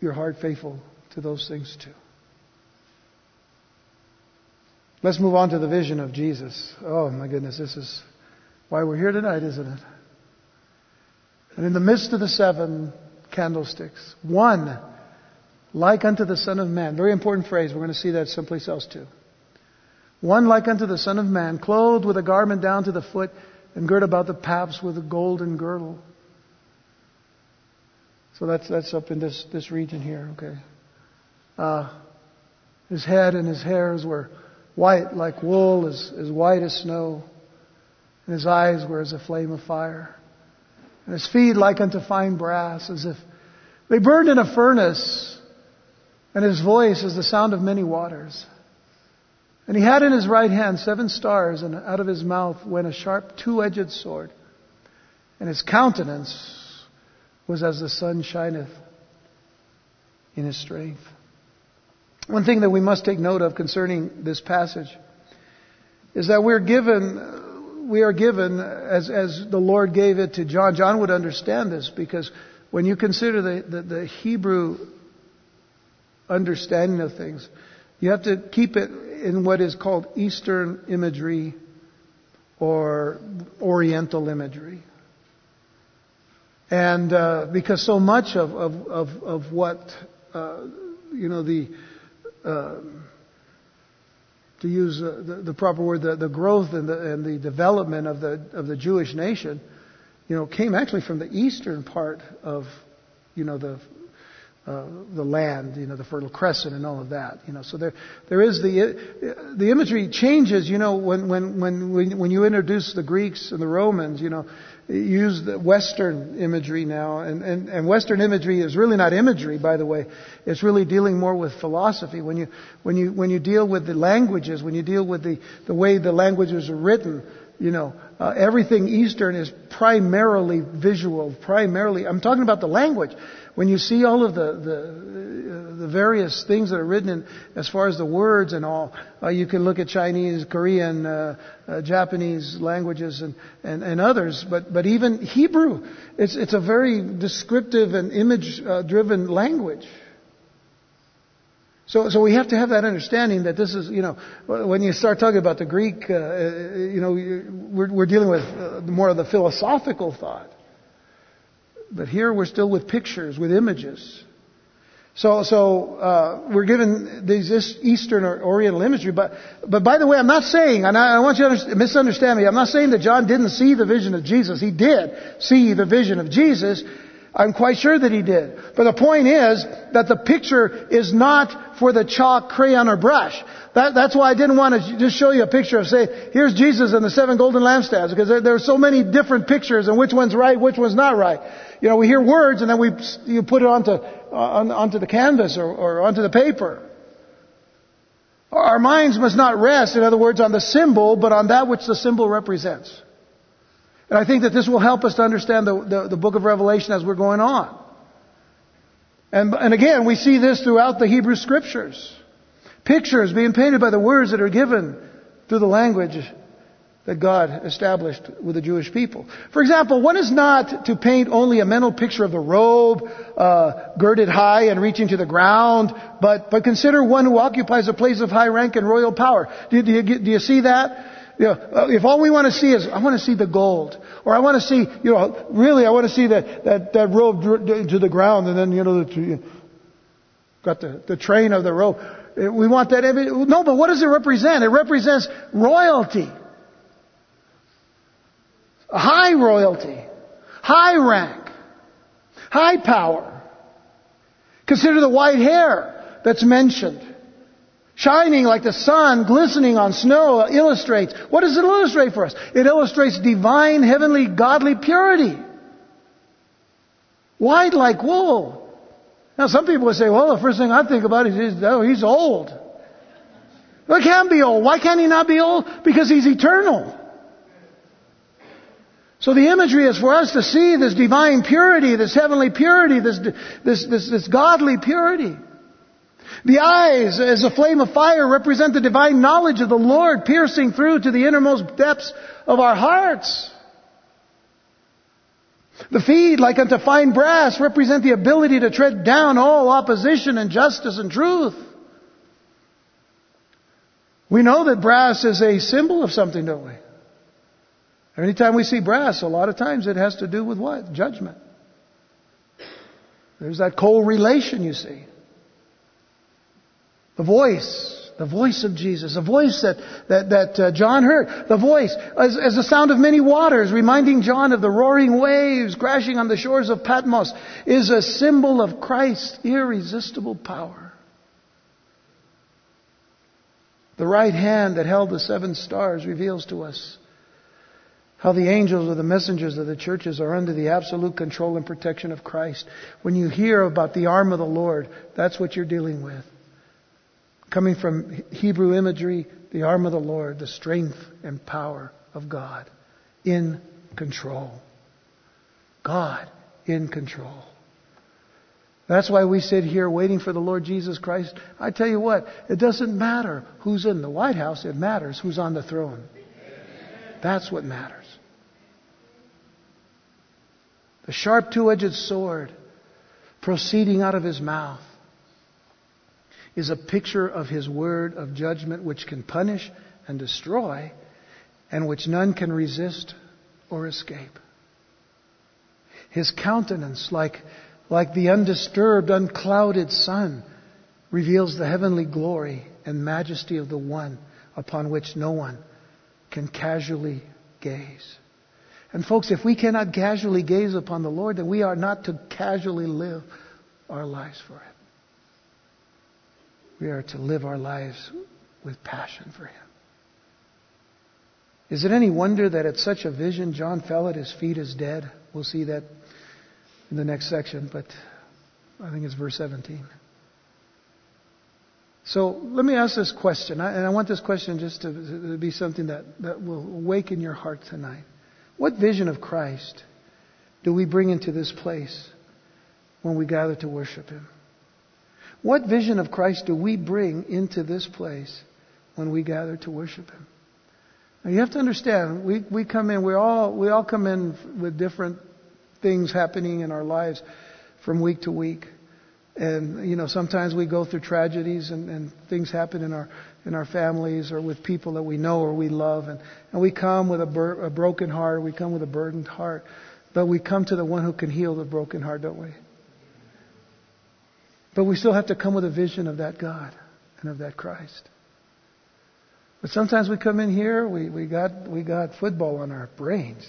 S1: your heart faithful to those things too. Let's move on to the vision of Jesus. Oh my goodness, this is why we're here tonight, isn't it? And in the midst of the seven candlesticks, one like unto the Son of Man. Very important phrase. We're going to see that someplace else too. One like unto the Son of Man, clothed with a garment down to the foot, and girt about the paps with a golden girdle. So that's, that's up in this, this region here, okay. Uh, his head and his hairs were white like wool, as, as white as snow. And his eyes were as a flame of fire. And his feet like unto fine brass, as if they burned in a furnace. And his voice as the sound of many waters. And he had in his right hand seven stars, and out of his mouth went a sharp two edged sword. And his countenance was as the sun shineth in his strength. One thing that we must take note of concerning this passage is that we're given, we are given, as, as the Lord gave it to John, John would understand this because when you consider the, the, the Hebrew understanding of things, you have to keep it in what is called Eastern imagery or Oriental imagery. And uh, because so much of, of, of, of what, uh, you know, the, uh, to use uh, the, the, proper word, the, the growth and the, and the development of the, of the Jewish nation, you know, came actually from the eastern part of, you know, the uh, the land, you know, the Fertile Crescent and all of that, you know. So there, there is the the imagery changes, you know, when when when when you introduce the Greeks and the Romans, you know, use the Western imagery now, and, and, and Western imagery is really not imagery, by the way. It's really dealing more with philosophy. When you, when you, when you deal with the languages, when you deal with the, the way the languages are written, you know, uh, everything Eastern is primarily visual, primarily, I'm talking about the language. When you see all of the, the, the various things that are written in, as far as the words and all, uh, you can look at Chinese, Korean, uh, uh, Japanese languages and, and, and, others, but, but even Hebrew, it's, it's a very descriptive and image uh, driven language. So, so we have to have that understanding that this is, you know, when you start talking about the Greek, uh, uh you know, we're, we're dealing with uh, more of the philosophical thought. But here we're still with pictures, with images. So, so uh, we're given these Eastern or Oriental imagery. But, but by the way, I'm not saying, and I, I want you to misunderstand me. I'm not saying that John didn't see the vision of Jesus. He did see the vision of Jesus. I'm quite sure that he did. But the point is that the picture is not for the chalk, crayon, or brush. That, that's why I didn't want to just show you a picture of say, here's Jesus and the seven golden lampstands, because there, there, are so many different pictures and which one's right, which one's not right. You know, we hear words and then we you put it onto uh, on, onto the canvas or, or onto the paper. Our minds must not rest, in other words, on the symbol, but on that which the symbol represents. And I think that this will help us to understand the, the, the book of Revelation as we're going on. And, and again, we see this throughout the Hebrew scriptures. Pictures being painted by the words that are given through the language that God established with the Jewish people. For example, one is not to paint only a mental picture of the robe, uh, girded high and reaching to the ground, but, but consider one who occupies a place of high rank and royal power. Do, do, you, do you see that? You know, uh, if all we want to see is, I want to see the gold, or I want to see, you know, really, I want to see that that, that robe to the ground, and then you know, the, got the the train of the robe. Uh, we want that. No, but what does it represent? It represents royalty, high royalty, high rank, high power. Consider the white hair that's mentioned shining like the sun, glistening on snow, illustrates. What does it illustrate for us? It illustrates divine, heavenly, godly purity. White like wool. Now some people would say, well, the first thing I think about is, oh, he's old. Well, he can't be old. Why can't he not be old? Because he's eternal. So the imagery is for us to see this divine purity, this heavenly purity, this, this, this, this godly purity. The eyes, as a flame of fire, represent the divine knowledge of the Lord piercing through to the innermost depths of our hearts. The feet, like unto fine brass, represent the ability to tread down all opposition and justice and truth. We know that brass is a symbol of something, don't we? Anytime we see brass, a lot of times it has to do with what? Judgment. There's that correlation, you see. The voice, the voice of Jesus, the voice that, that, that uh, John heard, the voice as, as the sound of many waters, reminding John of the roaring waves crashing on the shores of Patmos, is a symbol of Christ's irresistible power. The right hand that held the seven stars reveals to us how the angels or the messengers of the churches are under the absolute control and protection of Christ. When you hear about the arm of the Lord, that's what you're dealing with. Coming from Hebrew imagery, the arm of the Lord, the strength and power of God in control. God in control. That's why we sit here waiting for the Lord Jesus Christ. I tell you what, it doesn't matter who's in the White House, it matters who's on the throne. That's what matters. The sharp two edged sword proceeding out of his mouth is a picture of his word of judgment which can punish and destroy and which none can resist or escape. His countenance, like, like the undisturbed, unclouded sun, reveals the heavenly glory and majesty of the one upon which no one can casually gaze. And folks, if we cannot casually gaze upon the Lord, then we are not to casually live our lives for Him. We are to live our lives with passion for Him. Is it any wonder that at such a vision, John fell at his feet as dead? We'll see that in the next section, but I think it's verse 17. So let me ask this question, and I want this question just to, be something that, that will awaken your heart tonight. What vision of Christ do we bring into this place when we gather to worship Him? What vision of Christ do we bring into this place when we gather to worship Him? Now you have to understand, we, we come in, we all, we all come in with different things happening in our lives from week to week. And, you know, sometimes we go through tragedies and, and things happen in our, in our families or with people that we know or we love. And, and we come with a, bur- a broken heart, we come with a burdened heart. But we come to the one who can heal the broken heart, don't we? But we still have to come with a vision of that God and of that Christ. But sometimes we come in here, we, we got we got football on our brains.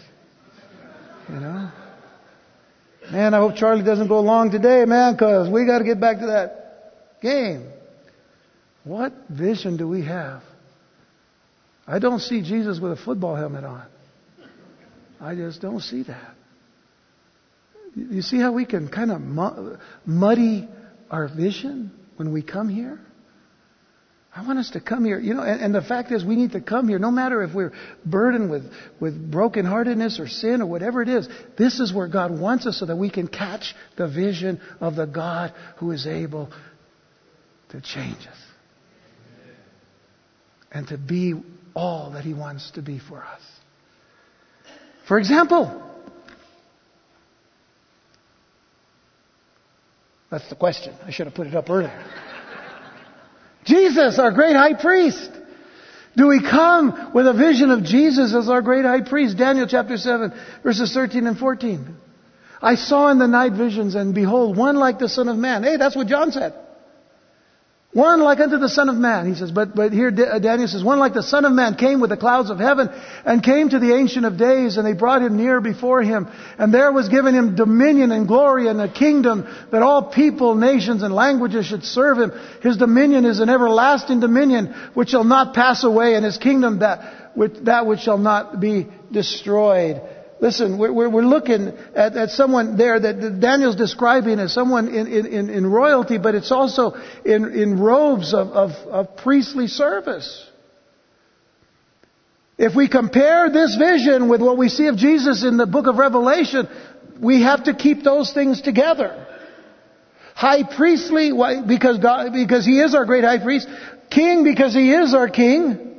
S1: You know? Man, I hope Charlie doesn't go long today, man, because we got to get back to that game. What vision do we have? I don't see Jesus with a football helmet on. I just don't see that. You see how we can kind of muddy our vision when we come here? I want us to come here. You know, and, and, the fact is we need to come here no matter if we're burdened with, with brokenheartedness or sin or whatever it is. This is where God wants us so that we can catch the vision of the God who is able to change us. And to be all that He wants to be for us. For example, that's the question. I should have put it up earlier. Jesus, our great high priest. Do we come with a vision of Jesus as our great high priest? Daniel chapter 7, verses 13 and 14. I saw in the night visions, and behold, one like the Son of Man. Hey, that's what John said. One like unto the Son of Man, he says. But, but here uh, Daniel says, one like the Son of Man came with the clouds of heaven and came to the Ancient of Days and they brought him near before him. And there was given him dominion and glory and a kingdom that all people, nations and languages should serve him. His dominion is an everlasting dominion which shall not pass away and his kingdom that which, that which shall not be destroyed. Listen, we're, we're looking at, at, someone there that Daniel's describing as someone in, in, in royalty, but it's also in, in robes of, of, of priestly service. If we compare this vision with what we see of Jesus in the book of Revelation, we have to keep those things together. High priestly, because God, because He is our great high priest. King, because He is our King.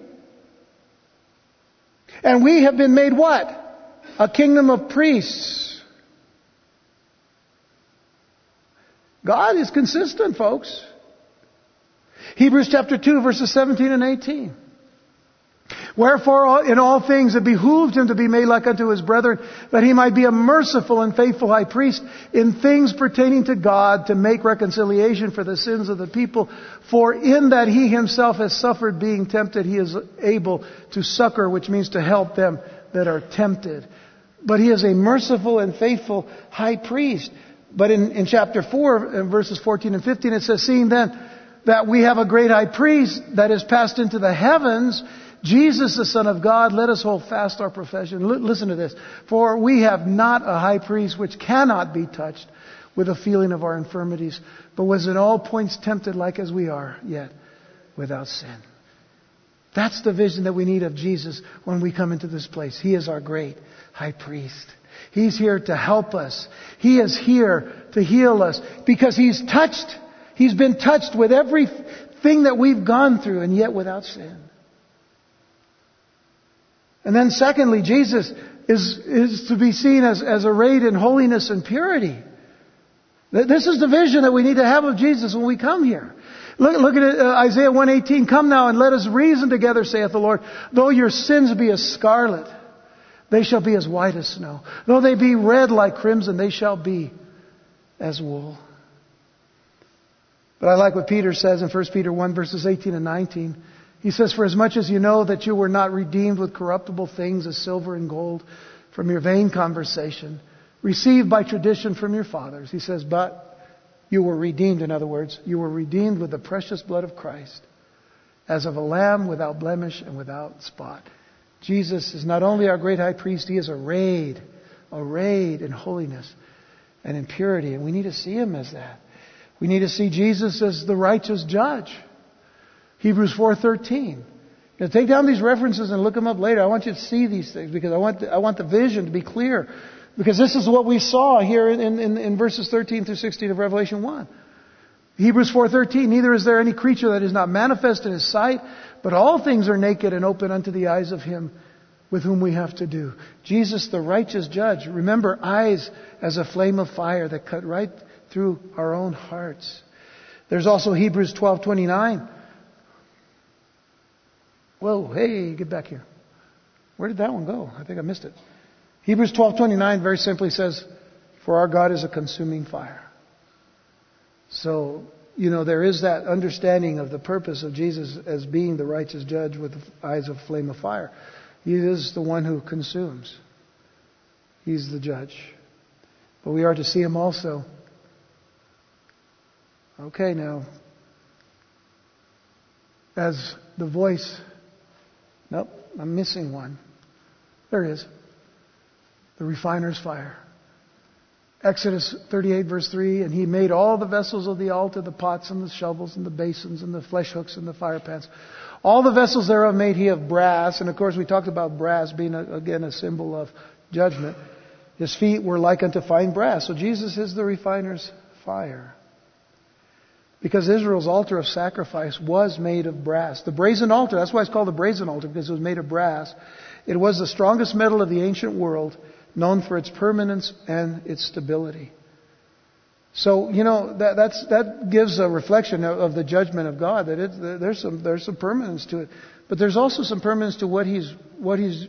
S1: And we have been made what? A kingdom of priests. God is consistent, folks. Hebrews chapter 2 verses 17 and 18. Wherefore in all things it behooved him to be made like unto his brethren, that he might be a merciful and faithful high priest in things pertaining to God to make reconciliation for the sins of the people. For in that he himself has suffered being tempted, he is able to succor, which means to help them that are tempted. But he is a merciful and faithful high priest. But in, in chapter 4, in verses 14 and 15, it says, Seeing then that we have a great high priest that is passed into the heavens, Jesus, the Son of God, let us hold fast our profession. L- listen to this. For we have not a high priest which cannot be touched with a feeling of our infirmities, but was in all points tempted like as we are, yet without sin. That's the vision that we need of Jesus when we come into this place. He is our great high priest. He's here to help us. He is here to heal us because He's touched, He's been touched with everything that we've gone through and yet without sin. And then secondly, Jesus is, is to be seen as, as arrayed in holiness and purity. This is the vision that we need to have of Jesus when we come here. Look, look at it, uh, Isaiah 118. Come now and let us reason together, saith the Lord. Though your sins be as scarlet, they shall be as white as snow. Though they be red like crimson, they shall be as wool. But I like what Peter says in 1 Peter 1 verses 18 and 19. He says, For as much as you know that you were not redeemed with corruptible things as silver and gold from your vain conversation, received by tradition from your fathers. He says, but you were redeemed, in other words, you were redeemed with the precious blood of Christ, as of a lamb without blemish and without spot. Jesus is not only our great high priest, he is arrayed, arrayed in holiness and in purity, and we need to see him as that. We need to see Jesus as the righteous judge. Hebrews 4:13. Now take down these references and look them up later. I want you to see these things because I want the, I want the vision to be clear. Because this is what we saw here in, in, in verses 13 through 16 of Revelation 1. Hebrews 4:13 Neither is there any creature that is not manifest in his sight, but all things are naked and open unto the eyes of him with whom we have to do. Jesus the righteous judge. Remember eyes as a flame of fire that cut right through our own hearts. There's also Hebrews 12:29. Whoa, hey, get back here. Where did that one go? I think I missed it. Hebrews 12:29 very simply says, "For our God is a consuming fire." So, you know, there is that understanding of the purpose of Jesus as being the righteous judge with eyes of flame of fire. He is the one who consumes. He's the judge. But we are to see him also. Okay, now, as the voice, nope, I'm missing one. There is the refiner's fire. Exodus 38 verse 3, and he made all the vessels of the altar, the pots and the shovels and the basins and the flesh hooks and the fire pans. All the vessels thereof made he of brass, and of course we talked about brass being a, again a symbol of judgment. His feet were like unto fine brass. So Jesus is the refiner's fire. Because Israel's altar of sacrifice was made of brass. The brazen altar, that's why it's called the brazen altar, because it was made of brass. It was the strongest metal of the ancient world, known for its permanence and its stability. So, you know, that, that gives a reflection of, of the judgment of God, that it, there's, some, there's some permanence to it. But there's also some permanence to what he's, what he's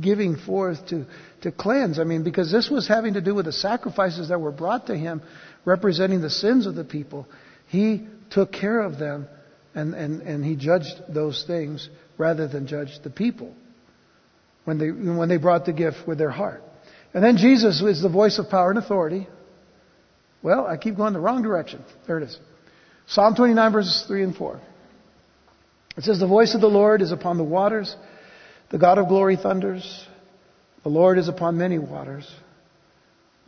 S1: giving forth to, to cleanse. I mean, because this was having to do with the sacrifices that were brought to him, representing the sins of the people. He took care of them and, and, and he judged those things rather than judge the people when they, when they brought the gift with their heart. And then Jesus is the voice of power and authority. Well, I keep going the wrong direction. There it is. Psalm 29 verses 3 and 4. It says, The voice of the Lord is upon the waters. The God of glory thunders. The Lord is upon many waters.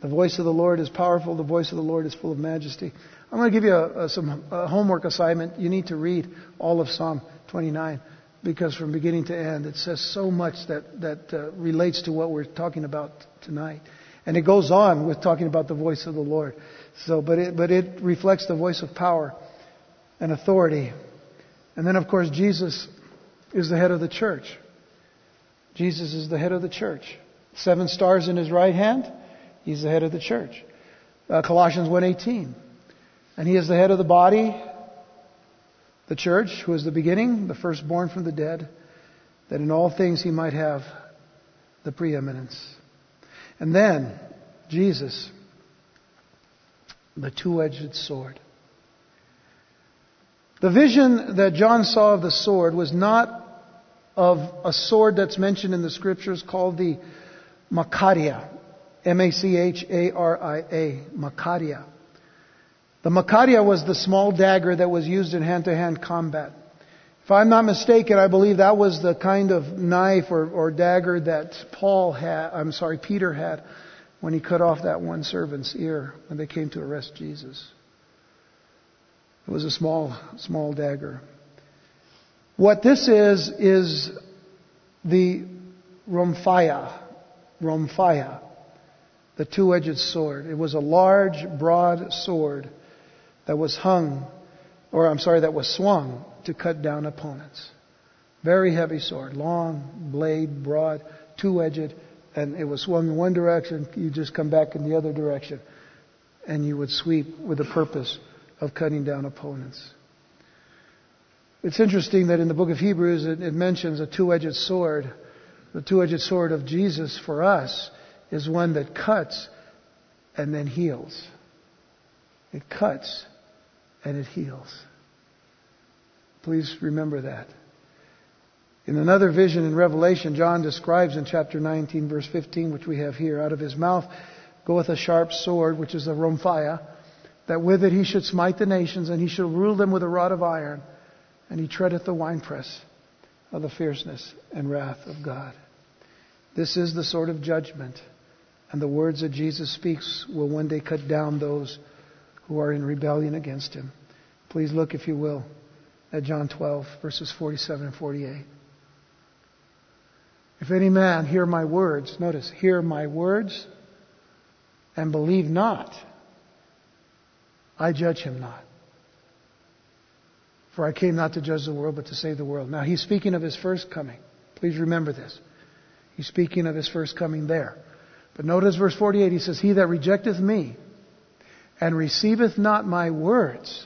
S1: The voice of the Lord is powerful. The voice of the Lord is full of majesty. I'm going to give you a, a, some a homework assignment. You need to read all of Psalm 29 because from beginning to end it says so much that, that uh, relates to what we're talking about tonight. And it goes on with talking about the voice of the Lord. So, but it, but it reflects the voice of power and authority. And then, of course, Jesus is the head of the church. Jesus is the head of the church. Seven stars in his right hand. He's the head of the church. Uh, Colossians 1:18. And he is the head of the body, the church, who is the beginning, the firstborn from the dead, that in all things he might have the preeminence. And then, Jesus, the two edged sword. The vision that John saw of the sword was not of a sword that's mentioned in the scriptures called the Macharia. M-A-C-H-A-R-I-A. Macharia. The Macharia was the small dagger that was used in hand-to-hand combat. If I'm not mistaken, I believe that was the kind of knife or, or dagger that Paul had, I'm sorry, Peter had when he cut off that one servant's ear when they came to arrest Jesus. It was a small, small dagger. What this is, is the Rhomphaia. Rhomphaia. The two-edged sword. It was a large, broad sword that was hung, or I'm sorry, that was swung to cut down opponents. Very heavy sword, long blade, broad, two-edged, and it was swung in one direction. You just come back in the other direction, and you would sweep with the purpose of cutting down opponents. It's interesting that in the book of Hebrews it, it mentions a two-edged sword. The two-edged sword of Jesus for us is one that cuts and then heals. It cuts and it heals. Please remember that. In another vision in Revelation, John describes in chapter 19, verse 15, which we have here, out of his mouth goeth a sharp sword, which is a rhomphaia, that with it he should smite the nations, and he shall rule them with a rod of iron, and he treadeth the winepress of the fierceness and wrath of God. This is the sword of judgment, and the words that Jesus speaks will one day cut down those who are in rebellion against him. Please look, if you will, at John 12, verses 47 and 48. If any man hear my words, notice, hear my words and believe not, I judge him not. For I came not to judge the world, but to save the world. Now he's speaking of his first coming. Please remember this. He's speaking of his first coming there. But notice verse 48, he says, He that rejecteth me and receiveth not my words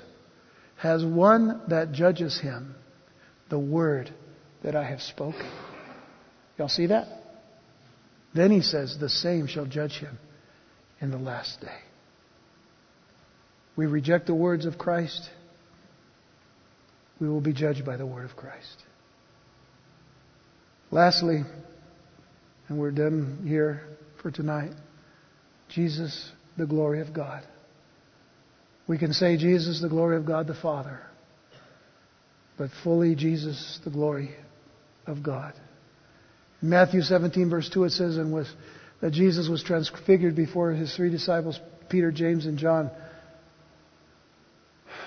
S1: has one that judges him the word that I have spoken. Y'all see that? Then he says, The same shall judge him in the last day. We reject the words of Christ, we will be judged by the word of Christ. Lastly, and we're done here for tonight, Jesus, the glory of God. We can say Jesus, the glory of God the Father, but fully Jesus, the glory of God. In Matthew 17, verse 2, it says, and was, that Jesus was transfigured before his three disciples Peter, James, and John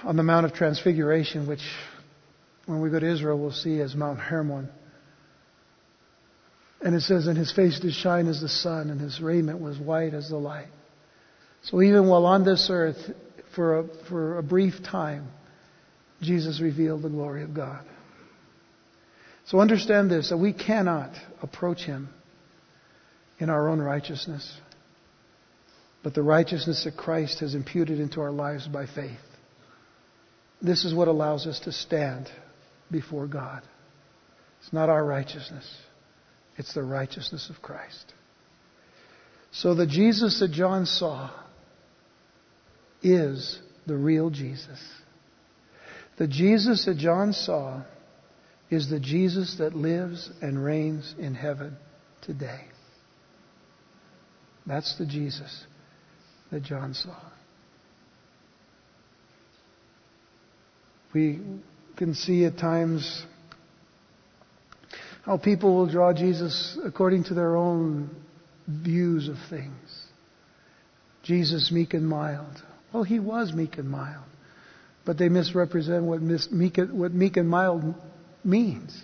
S1: on the Mount of Transfiguration, which when we go to Israel we'll see as Mount Hermon. And it says, And his face did shine as the sun, and his raiment was white as the light. So even while on this earth, for a, for a brief time, Jesus revealed the glory of God. So understand this that we cannot approach him in our own righteousness, but the righteousness that Christ has imputed into our lives by faith. This is what allows us to stand before God. It's not our righteousness, it's the righteousness of Christ. So the Jesus that John saw is the real Jesus. The Jesus that John saw is the Jesus that lives and reigns in heaven today. That's the Jesus that John saw. We can see at times how people will draw Jesus according to their own views of things. Jesus meek and mild. Well, he was meek and mild. But they misrepresent what meek, what meek and mild means.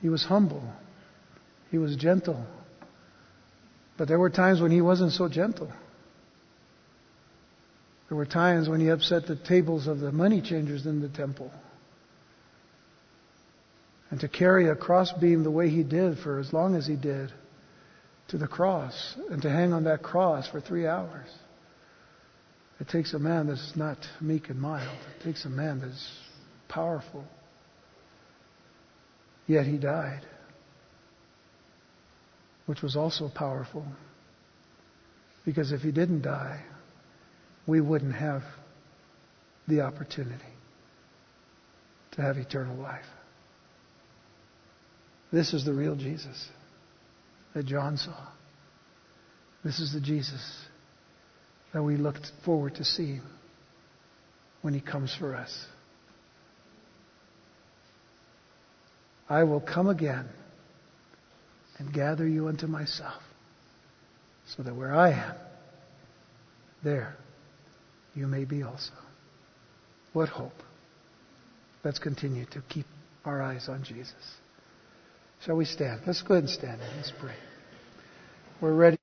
S1: He was humble. He was gentle. But there were times when he wasn't so gentle. There were times when he upset the tables of the money changers in the temple. And to carry a crossbeam the way he did for as long as he did to the cross and to hang on that cross for three hours. It takes a man that's not meek and mild. It takes a man that's powerful. Yet he died, which was also powerful. Because if he didn't die, we wouldn't have the opportunity to have eternal life. This is the real Jesus that John saw. This is the Jesus that we look forward to seeing when he comes for us. I will come again and gather you unto myself, so that where I am, there you may be also. What hope. Let's continue to keep our eyes on Jesus. Shall we stand? Let's go ahead and stand. and Let's pray. We're ready.